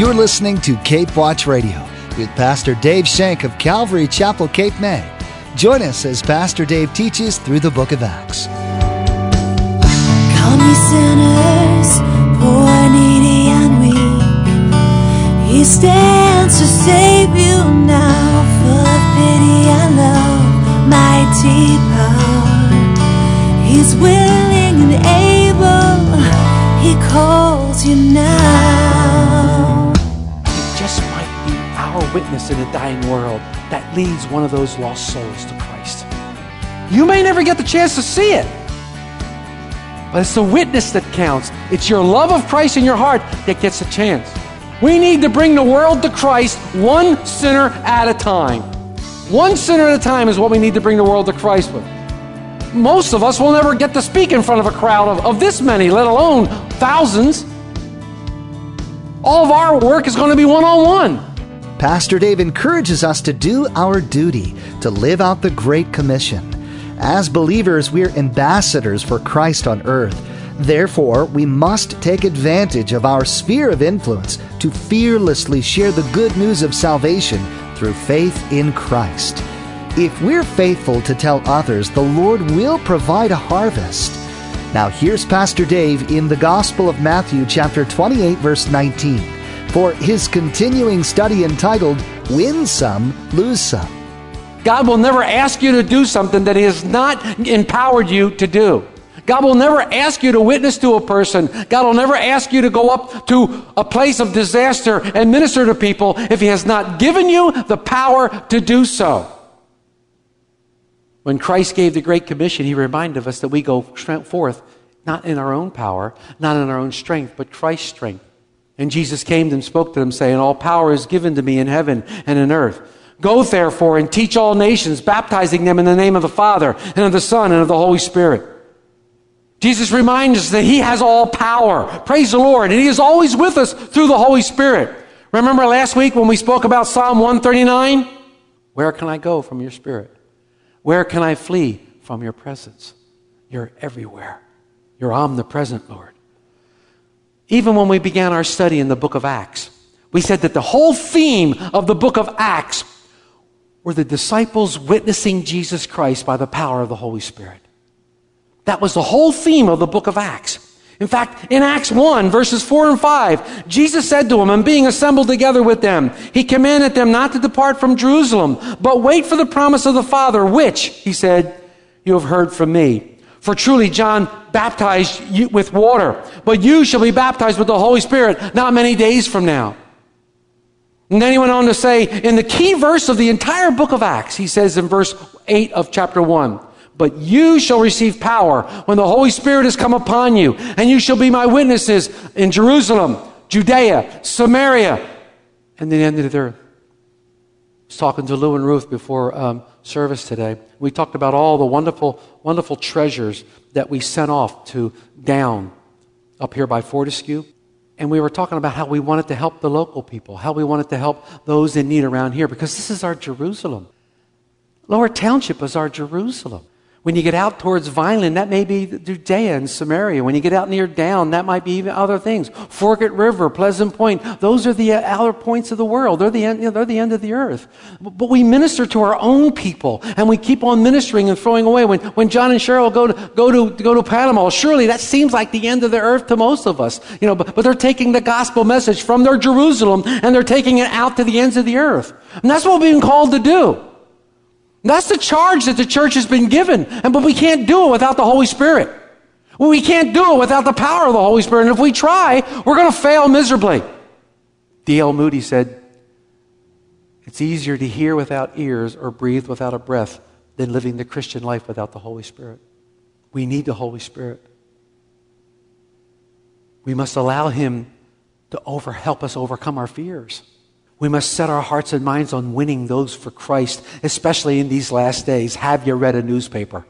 You're listening to Cape Watch Radio with Pastor Dave Shank of Calvary Chapel, Cape May. Join us as Pastor Dave teaches through the book of Acts. Come ye sinners, poor, needy, and weak. He stands to save you now, full of pity and love, mighty power. He's willing and able. He calls you now. Our witness in a dying world that leads one of those lost souls to Christ. You may never get the chance to see it, but it's the witness that counts. It's your love of Christ in your heart that gets a chance. We need to bring the world to Christ one sinner at a time. One sinner at a time is what we need to bring the world to Christ with. Most of us will never get to speak in front of a crowd of, of this many, let alone thousands. All of our work is going to be one on one. Pastor Dave encourages us to do our duty to live out the Great Commission. As believers, we're ambassadors for Christ on earth. Therefore, we must take advantage of our sphere of influence to fearlessly share the good news of salvation through faith in Christ. If we're faithful to tell others, the Lord will provide a harvest. Now, here's Pastor Dave in the Gospel of Matthew, chapter 28, verse 19, for his continuing study entitled Win Some, Lose Some. God will never ask you to do something that He has not empowered you to do. God will never ask you to witness to a person. God will never ask you to go up to a place of disaster and minister to people if He has not given you the power to do so. When Christ gave the Great Commission, He reminded us that we go forth not in our own power, not in our own strength, but Christ's strength. And Jesus came and spoke to them, saying, All power is given to me in heaven and in earth. Go therefore and teach all nations, baptizing them in the name of the Father and of the Son and of the Holy Spirit. Jesus reminds us that He has all power. Praise the Lord. And He is always with us through the Holy Spirit. Remember last week when we spoke about Psalm 139? Where can I go from your Spirit? Where can I flee from your presence? You're everywhere. You're omnipresent, Lord. Even when we began our study in the book of Acts, we said that the whole theme of the book of Acts were the disciples witnessing Jesus Christ by the power of the Holy Spirit. That was the whole theme of the book of Acts. In fact, in Acts 1, verses 4 and 5, Jesus said to them, and being assembled together with them, he commanded them not to depart from Jerusalem, but wait for the promise of the Father, which, he said, you have heard from me. For truly John baptized you with water, but you shall be baptized with the Holy Spirit not many days from now. And then he went on to say, in the key verse of the entire book of Acts, he says in verse 8 of chapter 1, but you shall receive power when the Holy Spirit has come upon you, and you shall be my witnesses in Jerusalem, Judea, Samaria, and the end of the earth. Was talking to Lou and Ruth before um, service today. We talked about all the wonderful, wonderful treasures that we sent off to down up here by Fortescue and we were talking about how we wanted to help the local people, how we wanted to help those in need around here, because this is our Jerusalem. Lower Township is our Jerusalem. When you get out towards Vineland, that may be Judea and Samaria. When you get out near down, that might be even other things. Forked River, Pleasant Point, those are the outer points of the world. They're the end, you know, they're the end of the earth. But we minister to our own people, and we keep on ministering and throwing away. When, when John and Cheryl go to, go, to, go to Panama, surely that seems like the end of the earth to most of us. You know, but, but they're taking the gospel message from their Jerusalem, and they're taking it out to the ends of the earth. And that's what we've been called to do. That's the charge that the church has been given. And, but we can't do it without the Holy Spirit. We can't do it without the power of the Holy Spirit. And if we try, we're going to fail miserably. D.L. Moody said, It's easier to hear without ears or breathe without a breath than living the Christian life without the Holy Spirit. We need the Holy Spirit. We must allow Him to over, help us overcome our fears. We must set our hearts and minds on winning those for Christ, especially in these last days. Have you read a newspaper?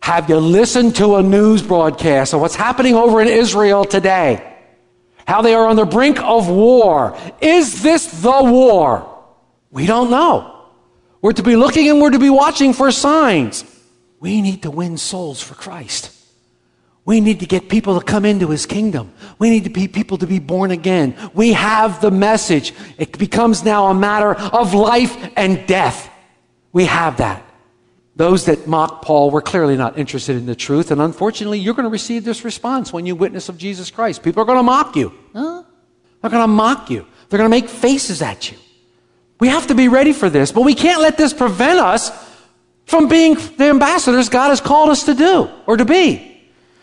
Have you listened to a news broadcast of what's happening over in Israel today? How they are on the brink of war. Is this the war? We don't know. We're to be looking and we're to be watching for signs. We need to win souls for Christ. We need to get people to come into his kingdom. We need to be people to be born again. We have the message. It becomes now a matter of life and death. We have that. Those that mock Paul were clearly not interested in the truth, and unfortunately, you're going to receive this response when you witness of Jesus Christ. People are going to mock you. Huh? They're going to mock you. They're going to make faces at you. We have to be ready for this, but we can't let this prevent us from being the ambassadors God has called us to do or to be.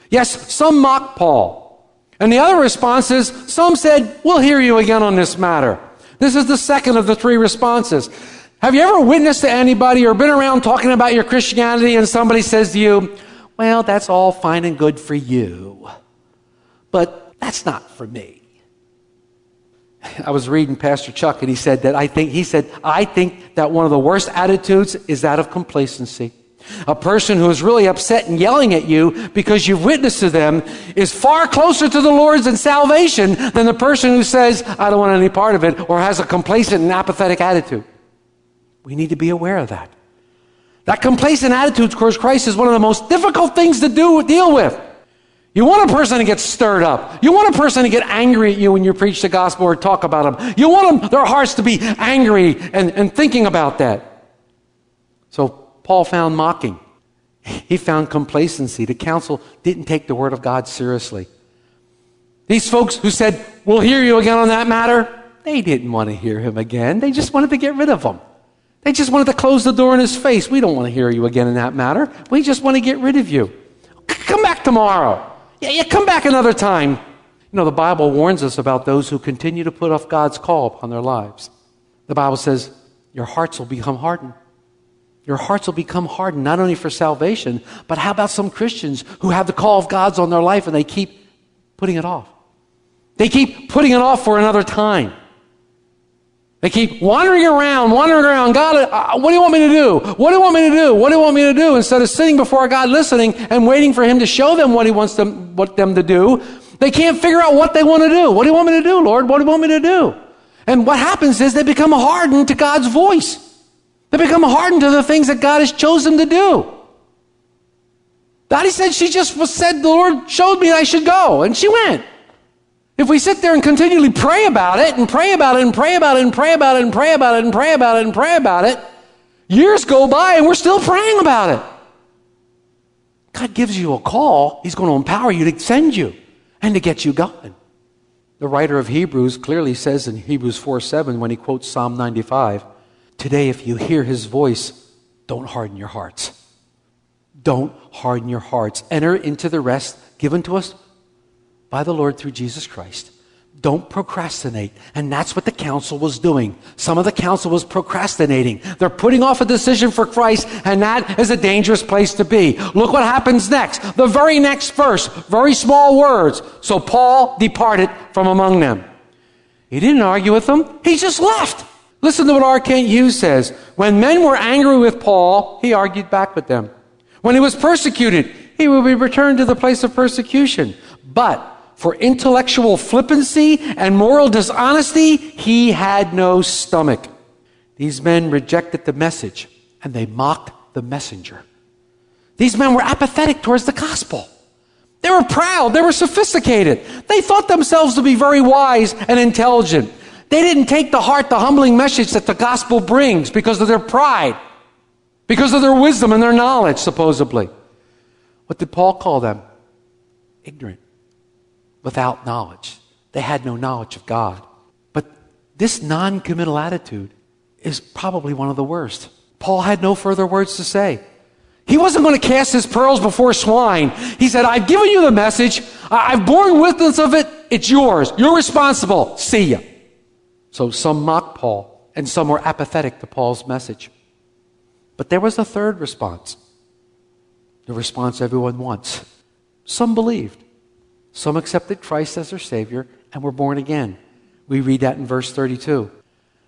Yes, some mocked Paul. And the other response is some said, We'll hear you again on this matter. This is the second of the three responses. Have you ever witnessed to anybody or been around talking about your Christianity and somebody says to you, Well, that's all fine and good for you, but that's not for me? I was reading Pastor Chuck and he said that I think, he said, I think that one of the worst attitudes is that of complacency. A person who is really upset and yelling at you because you've witnessed to them is far closer to the Lord's and salvation than the person who says, I don't want any part of it, or has a complacent and apathetic attitude. We need to be aware of that. That complacent attitude towards Christ is one of the most difficult things to do, deal with. You want a person to get stirred up. You want a person to get angry at you when you preach the gospel or talk about them. You want them, their hearts to be angry and, and thinking about that. So Paul found mocking. He found complacency. The council didn't take the word of God seriously. These folks who said, We'll hear you again on that matter, they didn't want to hear him again. They just wanted to get rid of him. They just wanted to close the door in his face. We don't want to hear you again in that matter. We just want to get rid of you. Come back tomorrow. Yeah, yeah, come back another time. You know, the Bible warns us about those who continue to put off God's call upon their lives. The Bible says, Your hearts will become hardened. Your hearts will become hardened, not only for salvation, but how about some Christians who have the call of God's on their life and they keep putting it off? They keep putting it off for another time. They keep wandering around, wandering around. God, uh, what do you want me to do? What do you want me to do? What do you want me to do? Instead of sitting before God listening and waiting for Him to show them what He wants them, what them to do, they can't figure out what they want to do. What do you want me to do, Lord? What do you want me to do? And what happens is they become hardened to God's voice. They become hardened to the things that God has chosen to do. Dottie said she just said the Lord showed me I should go, and she went. If we sit there and continually pray about it and pray about it and pray about it and pray about it and pray about it and pray about it and pray about it, years go by and we're still praying about it. God gives you a call, He's going to empower you to send you and to get you going. The writer of Hebrews clearly says in Hebrews 4 7 when he quotes Psalm 95 Today, if you hear his voice, don't harden your hearts. Don't harden your hearts. Enter into the rest given to us by the Lord through Jesus Christ. Don't procrastinate. And that's what the council was doing. Some of the council was procrastinating. They're putting off a decision for Christ, and that is a dangerous place to be. Look what happens next. The very next verse, very small words. So Paul departed from among them. He didn't argue with them, he just left. Listen to what R. Kent Hughes says. When men were angry with Paul, he argued back with them. When he was persecuted, he would be returned to the place of persecution. But for intellectual flippancy and moral dishonesty, he had no stomach. These men rejected the message and they mocked the messenger. These men were apathetic towards the gospel. They were proud. They were sophisticated. They thought themselves to be very wise and intelligent. They didn't take to heart the humbling message that the gospel brings because of their pride, because of their wisdom and their knowledge, supposedly. What did Paul call them? Ignorant, without knowledge. They had no knowledge of God. But this non committal attitude is probably one of the worst. Paul had no further words to say. He wasn't going to cast his pearls before swine. He said, I've given you the message. I've borne witness of it. It's yours. You're responsible. See ya. So some mocked Paul, and some were apathetic to Paul's message. But there was a third response the response everyone wants. Some believed, some accepted Christ as their Savior and were born again. We read that in verse 32.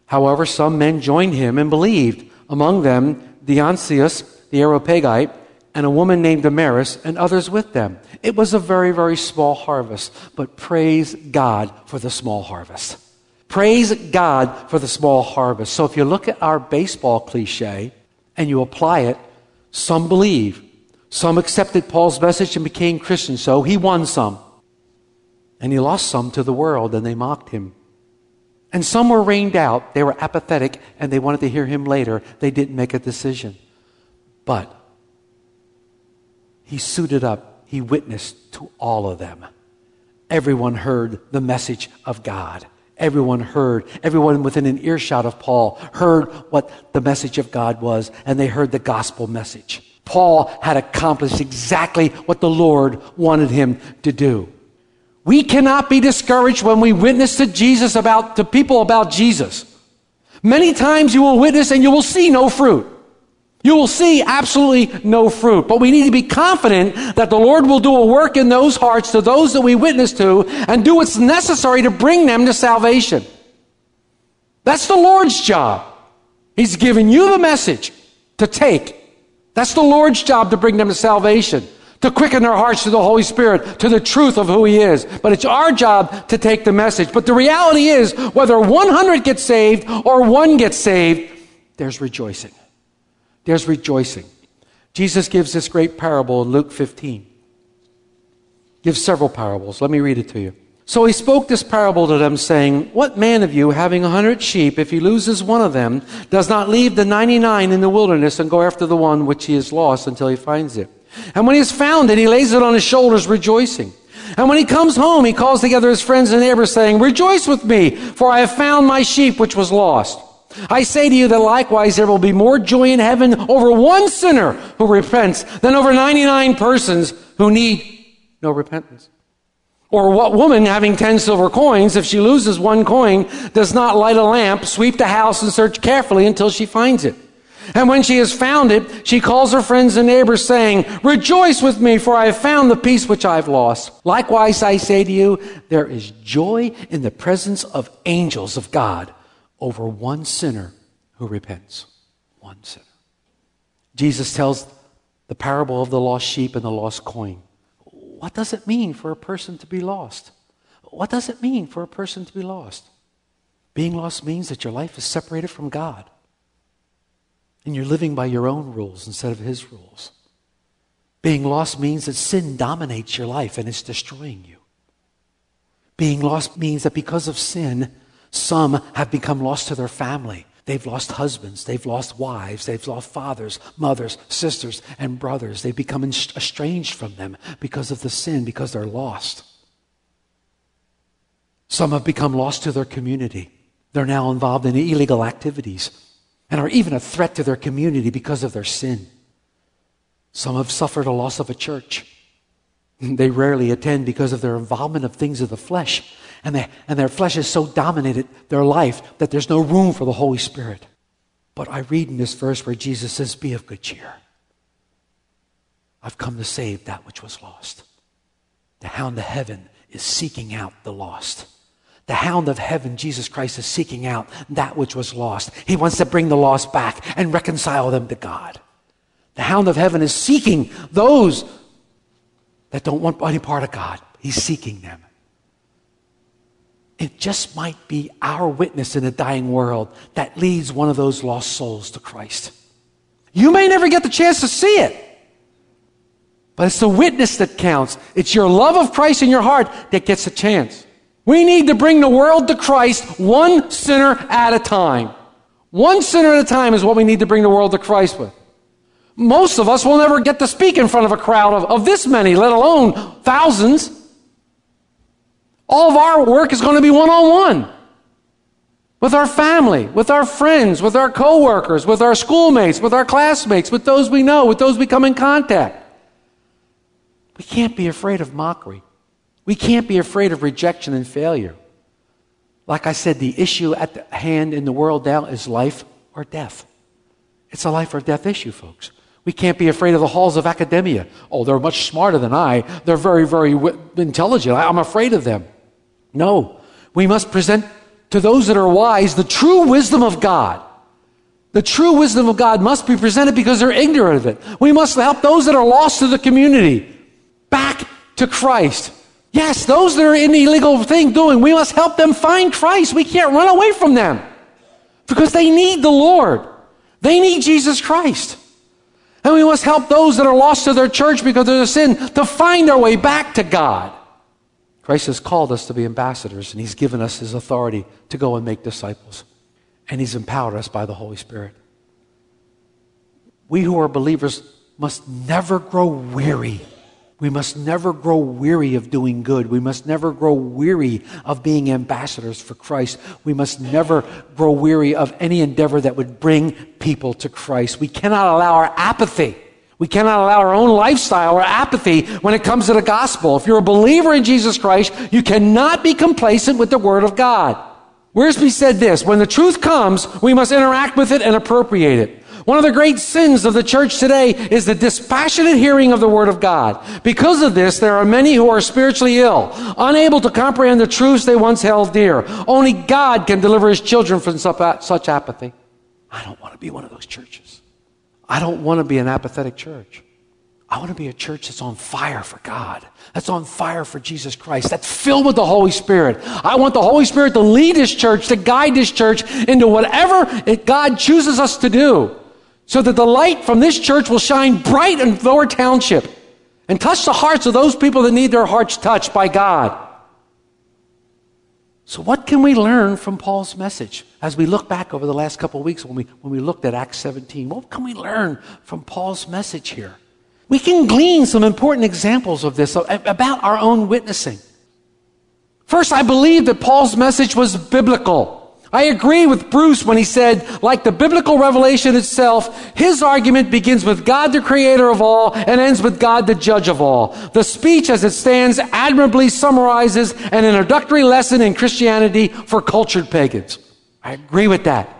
However, some men joined him and believed, among them Dionysius the Areopagite and a woman named Damaris and others with them. It was a very, very small harvest, but praise God for the small harvest. Praise God for the small harvest. So if you look at our baseball cliche and you apply it, some believe, Some accepted Paul's message and became Christians, so he won some. And he lost some to the world, and they mocked him. And some were rained out. They were apathetic, and they wanted to hear him later. They didn't make a decision. But he suited up, he witnessed to all of them. Everyone heard the message of God. Everyone heard, everyone within an earshot of Paul heard what the message of God was, and they heard the gospel message. Paul had accomplished exactly what the Lord wanted him to do. We cannot be discouraged when we witness to Jesus about, to people about Jesus. Many times you will witness and you will see no fruit. You will see absolutely no fruit. But we need to be confident that the Lord will do a work in those hearts to those that we witness to and do what's necessary to bring them to salvation. That's the Lord's job. He's given you the message to take that's the Lord's job to bring them to salvation, to quicken their hearts to the Holy Spirit, to the truth of who He is. But it's our job to take the message. But the reality is, whether 100 get saved or one gets saved, there's rejoicing. There's rejoicing. Jesus gives this great parable in Luke 15. Gives several parables. Let me read it to you. So he spoke this parable to them, saying, What man of you, having a hundred sheep, if he loses one of them, does not leave the ninety nine in the wilderness and go after the one which he has lost until he finds it? And when he has found it, he lays it on his shoulders, rejoicing. And when he comes home, he calls together his friends and neighbors, saying, Rejoice with me, for I have found my sheep which was lost. I say to you that likewise there will be more joy in heaven over one sinner who repents than over 99 persons who need no repentance. Or what woman having ten silver coins, if she loses one coin, does not light a lamp, sweep the house, and search carefully until she finds it? And when she has found it, she calls her friends and neighbors, saying, Rejoice with me, for I have found the piece which I've lost. Likewise, I say to you, there is joy in the presence of angels of God over one sinner who repents. One sinner. Jesus tells the parable of the lost sheep and the lost coin. What does it mean for a person to be lost? What does it mean for a person to be lost? Being lost means that your life is separated from God. And you're living by your own rules instead of His rules. Being lost means that sin dominates your life and it's destroying you. Being lost means that because of sin, some have become lost to their family. They've lost husbands, they've lost wives, they've lost fathers, mothers, sisters, and brothers. They've become estranged from them because of the sin, because they're lost. Some have become lost to their community. They're now involved in illegal activities and are even a threat to their community because of their sin. Some have suffered a loss of a church. They rarely attend because of their involvement of things of the flesh and, they, and their flesh has so dominated their life that there's no room for the Holy Spirit. But I read in this verse where Jesus says, Be of good cheer. I've come to save that which was lost. The hound of heaven is seeking out the lost. The hound of heaven, Jesus Christ, is seeking out that which was lost. He wants to bring the lost back and reconcile them to God. The hound of heaven is seeking those that don't want any part of God. He's seeking them. It just might be our witness in a dying world that leads one of those lost souls to Christ. You may never get the chance to see it, but it's the witness that counts. It's your love of Christ in your heart that gets a chance. We need to bring the world to Christ one sinner at a time. One sinner at a time is what we need to bring the world to Christ with. Most of us will never get to speak in front of a crowd of, of this many, let alone thousands. All of our work is going to be one on one with our family, with our friends, with our coworkers, with our schoolmates, with our classmates, with those we know, with those we come in contact. We can't be afraid of mockery. We can't be afraid of rejection and failure. Like I said, the issue at the hand in the world now is life or death. It's a life or death issue, folks. We can't be afraid of the halls of academia. Oh, they're much smarter than I. They're very, very intelligent. I'm afraid of them. No, we must present to those that are wise the true wisdom of God. The true wisdom of God must be presented because they're ignorant of it. We must help those that are lost to the community back to Christ. Yes, those that are in the illegal thing doing, we must help them find Christ. We can't run away from them because they need the Lord. They need Jesus Christ. And we must help those that are lost to their church because of their sin to find their way back to God. Christ has called us to be ambassadors, and He's given us His authority to go and make disciples. And He's empowered us by the Holy Spirit. We who are believers must never grow weary. We must never grow weary of doing good. We must never grow weary of being ambassadors for Christ. We must never grow weary of any endeavor that would bring people to Christ. We cannot allow our apathy we cannot allow our own lifestyle or apathy when it comes to the gospel. If you're a believer in Jesus Christ, you cannot be complacent with the Word of God. Wiersbe said this, when the truth comes, we must interact with it and appropriate it. One of the great sins of the church today is the dispassionate hearing of the Word of God. Because of this, there are many who are spiritually ill, unable to comprehend the truths they once held dear. Only God can deliver His children from such apathy. I don't want to be one of those churches. I don't want to be an apathetic church. I want to be a church that's on fire for God, that's on fire for Jesus Christ, that's filled with the Holy Spirit. I want the Holy Spirit to lead this church, to guide this church into whatever it, God chooses us to do, so that the light from this church will shine bright in Lower Township and touch the hearts of those people that need their hearts touched by God. So, what can we learn from Paul's message as we look back over the last couple of weeks when we, when we looked at Acts 17? What can we learn from Paul's message here? We can glean some important examples of this about our own witnessing. First, I believe that Paul's message was biblical. I agree with Bruce when he said, like the biblical revelation itself, his argument begins with God the creator of all and ends with God the judge of all. The speech as it stands admirably summarizes an introductory lesson in Christianity for cultured pagans. I agree with that.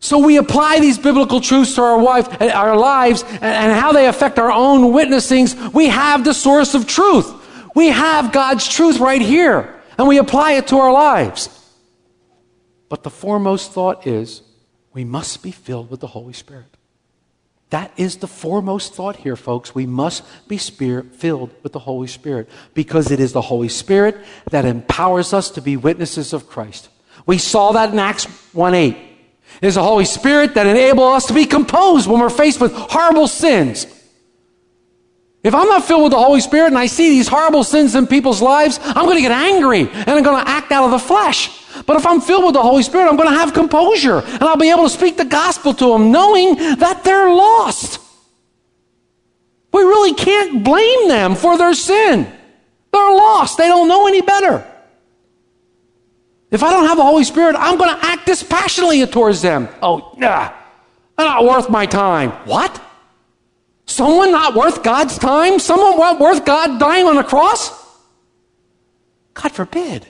So we apply these biblical truths to our, wife, eh, our lives and how they affect our own witnessings. We have the source of truth. We have God's truth right here and we apply it to our lives. But the foremost thought is we must be filled with the Holy Spirit. That is the foremost thought here, folks. We must be spirit filled with the Holy Spirit because it is the Holy Spirit that empowers us to be witnesses of Christ. We saw that in Acts 1 8. It is the Holy Spirit that enables us to be composed when we're faced with horrible sins. If I'm not filled with the Holy Spirit and I see these horrible sins in people's lives, I'm going to get angry and I'm going to act out of the flesh. But if I'm filled with the Holy Spirit, I'm going to have composure and I'll be able to speak the gospel to them knowing that they're lost. We really can't blame them for their sin. They're lost. They don't know any better. If I don't have the Holy Spirit, I'm going to act dispassionately towards them. Oh, nah, they're not worth my time. What? Someone not worth God's time? Someone worth God dying on a cross? God forbid.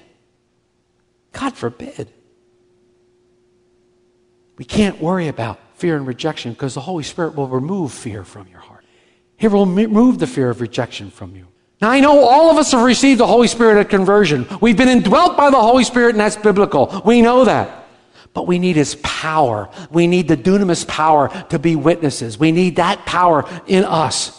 God forbid. We can't worry about fear and rejection because the Holy Spirit will remove fear from your heart. He will remove the fear of rejection from you. Now, I know all of us have received the Holy Spirit at conversion. We've been indwelt by the Holy Spirit, and that's biblical. We know that. But we need His power. We need the dunamis power to be witnesses. We need that power in us.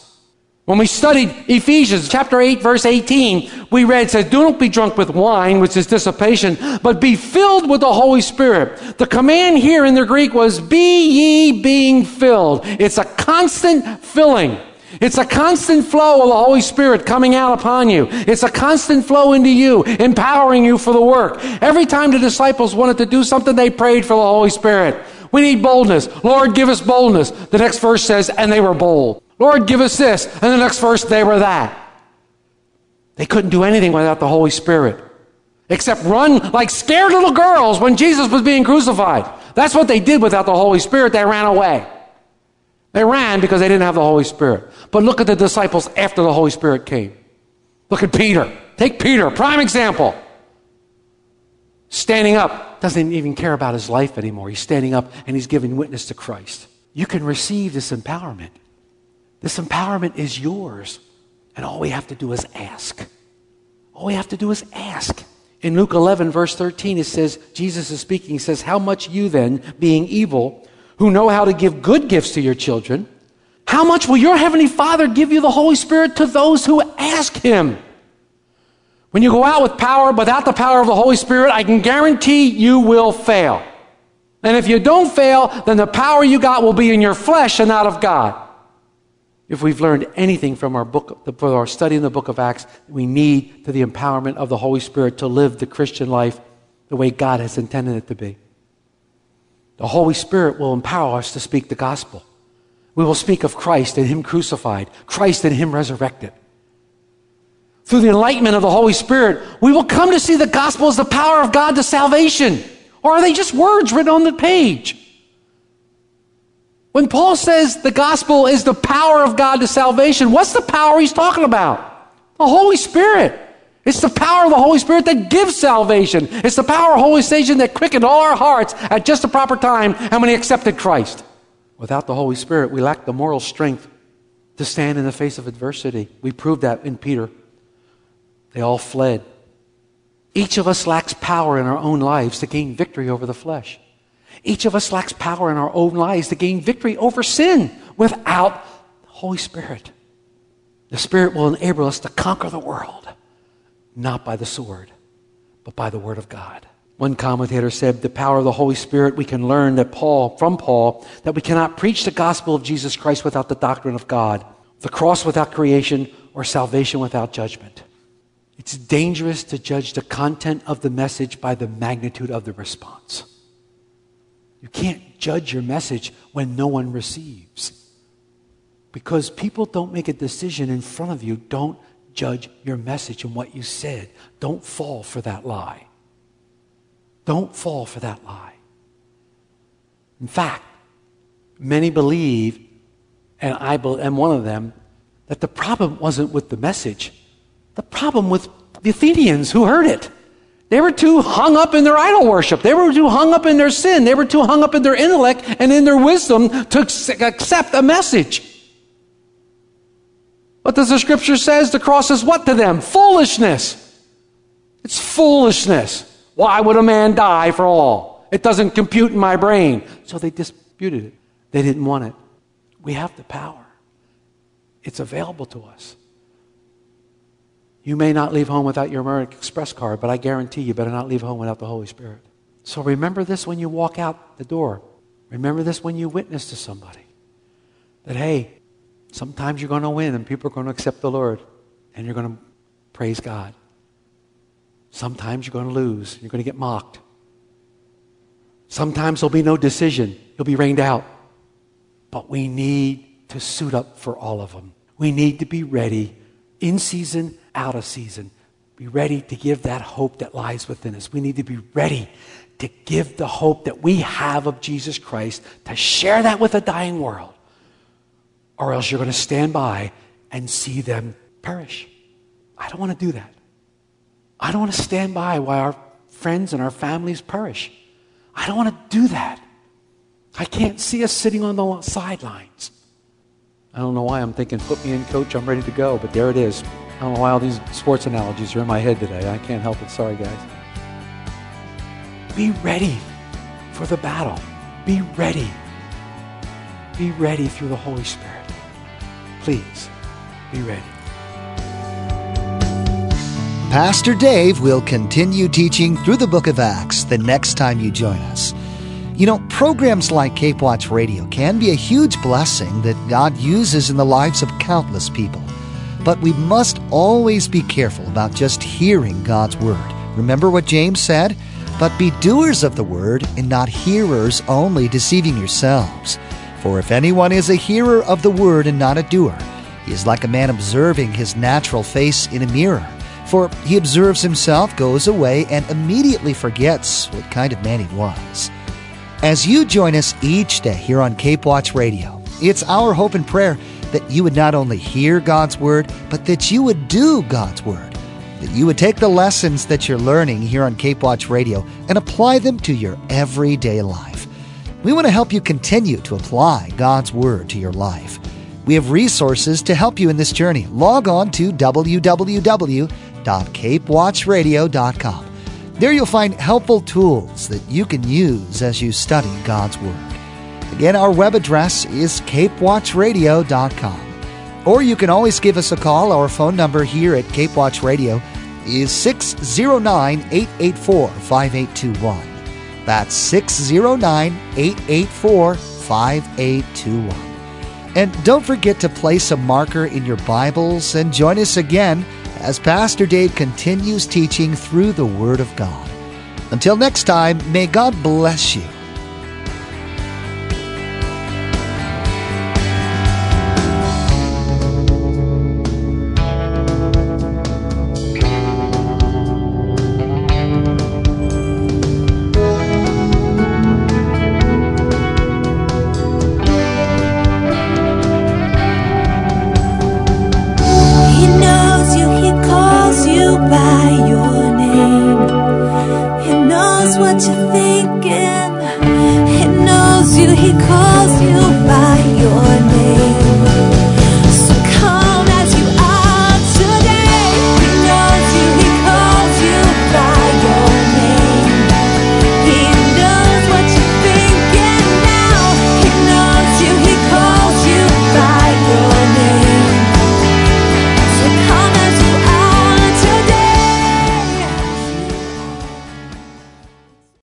When we studied Ephesians chapter 8 verse 18, we read, it says, do not be drunk with wine, which is dissipation, but be filled with the Holy Spirit. The command here in the Greek was, be ye being filled. It's a constant filling. It's a constant flow of the Holy Spirit coming out upon you. It's a constant flow into you, empowering you for the work. Every time the disciples wanted to do something, they prayed for the Holy Spirit. We need boldness. Lord, give us boldness. The next verse says, and they were bold. Lord, give us this. And the next verse, they were that. They couldn't do anything without the Holy Spirit except run like scared little girls when Jesus was being crucified. That's what they did without the Holy Spirit. They ran away. They ran because they didn't have the Holy Spirit. But look at the disciples after the Holy Spirit came. Look at Peter. Take Peter, prime example. Standing up, doesn't even care about his life anymore. He's standing up and he's giving witness to Christ. You can receive this empowerment. This empowerment is yours. And all we have to do is ask. All we have to do is ask. In Luke 11, verse 13, it says, Jesus is speaking, he says, How much you then, being evil, who know how to give good gifts to your children, how much will your heavenly Father give you the Holy Spirit to those who ask him? When you go out with power, without the power of the Holy Spirit, I can guarantee you will fail. And if you don't fail, then the power you got will be in your flesh and not of God. If we've learned anything from our book, for our study in the book of Acts, we need to the empowerment of the Holy Spirit to live the Christian life the way God has intended it to be. The Holy Spirit will empower us to speak the gospel. We will speak of Christ and Him crucified, Christ and Him resurrected. Through the enlightenment of the Holy Spirit, we will come to see the gospel as the power of God to salvation. Or are they just words written on the page? When Paul says the gospel is the power of God to salvation, what's the power he's talking about? The Holy Spirit. It's the power of the Holy Spirit that gives salvation. It's the power of the Holy Spirit that quickened all our hearts at just the proper time and when He accepted Christ. Without the Holy Spirit, we lack the moral strength to stand in the face of adversity. We proved that in Peter. They all fled. Each of us lacks power in our own lives to gain victory over the flesh. Each of us lacks power in our own lives to gain victory over sin without the Holy Spirit. The Spirit will enable us to conquer the world not by the sword, but by the word of God. One commentator said, the power of the Holy Spirit, we can learn that Paul, from Paul, that we cannot preach the gospel of Jesus Christ without the doctrine of God, the cross without creation, or salvation without judgment. It's dangerous to judge the content of the message by the magnitude of the response. You can't judge your message when no one receives. Because people don't make a decision in front of you, don't judge your message and what you said. Don't fall for that lie. Don't fall for that lie. In fact, many believe, and I am one of them, that the problem wasn't with the message. The problem with the Athenians who heard it. They were too hung up in their idol worship. They were too hung up in their sin. They were too hung up in their intellect and in their wisdom to accept a message. What does the scripture says? The cross is what to them? Foolishness. It's foolishness. Why would a man die for all? It doesn't compute in my brain. So they disputed it. They didn't want it. We have the power. It's available to us. You may not leave home without your American Express card, but I guarantee you better not leave home without the Holy Spirit. So remember this when you walk out the door. Remember this when you witness to somebody. That, hey, Sometimes you're going to win and people are going to accept the Lord and you're going to praise God. Sometimes you're going to lose. You're going to get mocked. Sometimes there'll be no decision. You'll be rained out. But we need to suit up for all of them. We need to be ready in season, out of season. Be ready to give that hope that lies within us. We need to be ready to give the hope that we have of Jesus Christ, to share that with a dying world or else you're going to stand by and see them perish. I don't want to do that. I don't want to stand by while our friends and our families perish. I don't want to do that. I can't see us sitting on the sidelines. I don't know why I'm thinking, put me in, coach, I'm ready to go, but there it is. I don't know why all these sports analogies are in my head today. I can't help it. Sorry, guys. Be ready for the battle. Be ready. Be ready through the Holy Spirit. Please be ready. Pastor Dave will continue teaching through the book of Acts the next time you join us. You know, programs like Cape Watch Radio can be a huge blessing that God uses in the lives of countless people. But we must always be careful about just hearing God's word. Remember what James said? But be doers of the word and not hearers only, deceiving yourselves. For if anyone is a hearer of the word and not a doer, he is like a man observing his natural face in a mirror. For he observes himself, goes away, and immediately forgets what kind of man he was. As you join us each day here on Cape Watch Radio, it's our hope and prayer that you would not only hear God's word, but that you would do God's word. That you would take the lessons that you're learning here on Cape Watch Radio and apply them to your everyday life. We want to help you continue to apply God's Word to your life. We have resources to help you in this journey. Log on to www.capewatchradio.com. There you'll find helpful tools that you can use as you study God's Word. Again, our web address is capewatchradio.com. Or you can always give us a call. Our phone number here at Cape Watch Radio is 609 884 5821. That's 609 884 5821. And don't forget to place a marker in your Bibles and join us again as Pastor Dave continues teaching through the Word of God. Until next time, may God bless you.